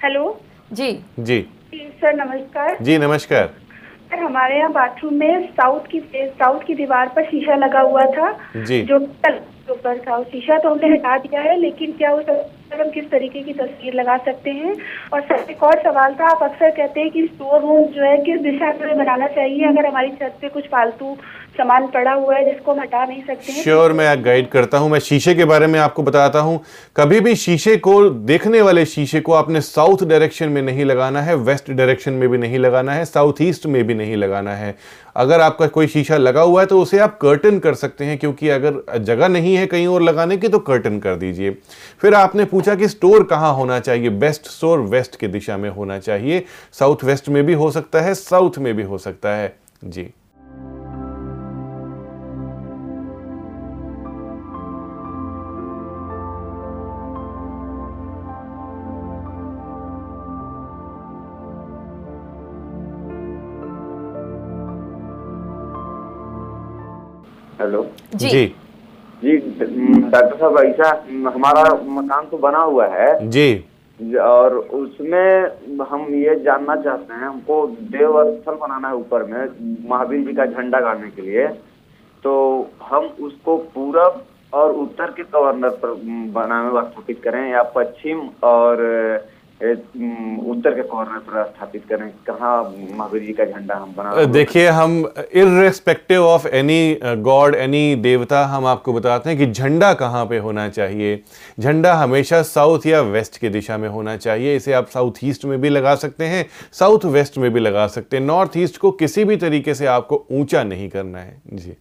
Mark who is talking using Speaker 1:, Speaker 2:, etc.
Speaker 1: Hello?
Speaker 2: जी।
Speaker 3: जी।
Speaker 1: जी sir नमस्कार।
Speaker 3: जी नमस्कार।
Speaker 1: Sir हमारे यहाँ बाथरूम में साउथ की साउथ की दीवार पर शीशा लगा हुआ था
Speaker 3: जी।
Speaker 1: जो ऊपर था। शीशा तो हमने हटा दिया है लेकिन क्या वो हम किस तरीके की तस्वीर लगा सकते हैं? और सर, एक और सवाल था, आप अक्सर कहते हैं कि स्टोर रूम जो है, किस दिशा में बनाना चाहिए अगर हमारी छत पे कुछ फालतू सामान पड़ा हुआ है जिसको हम हटा नहीं सकते
Speaker 3: श्योर मैं गाइड करता हूँ। मैं शीशे के बारे में आपको बताता हूँ। कभी भी शीशे को, देखने वाले शीशे को आपने साउथ डायरेक्शन में नहीं लगाना है वेस्ट डायरेक्शन में भी नहीं लगाना है साउथ ईस्ट में भी नहीं लगाना है। अगर आपका कोई शीशा लगा हुआ है तो उसे आप कर्टन कर सकते हैं, क्योंकि अगर जगह नहीं है कहीं और लगाने की तो कर्टन कर दीजिए। फिर आपने पूछा कि स्टोर कहाँ होना चाहिए? बेस्ट स्टोर वेस्ट की दिशा में होना चाहिए। साउथ वेस्ट में भी हो सकता है साउथ में भी हो सकता है। जी।
Speaker 4: हेलो।
Speaker 2: जी,
Speaker 3: जी।
Speaker 4: जी डॉक्टर साहब ऐसा हमारा मकान तो बना हुआ है।
Speaker 3: जी।
Speaker 4: और उसमें हम ये जानना चाहते हैं हमको देव स्थल बनाना है ऊपर में महावीर जी का झंडा गाड़ने के लिए। तो हम उसको पूरब और उत्तर के गवर्नर पर बनाने स्थापित करें या पश्चिम और उत्तर के कॉर्नर पर स्थापित करें। कहाँ महावीर जी का झंडा हम बना
Speaker 3: देखिए हम irrespective of any god any देवता हम आपको बताते हैं कि झंडा कहाँ पे होना चाहिए। झंडा हमेशा साउथ या वेस्ट की दिशा में होना चाहिए। इसे आप साउथ ईस्ट में भी लगा सकते हैं साउथ वेस्ट में भी लगा सकते हैं। नॉर्थ ईस्ट को किसी भी तरीके से आपको ऊँचा नहीं करना है। जी।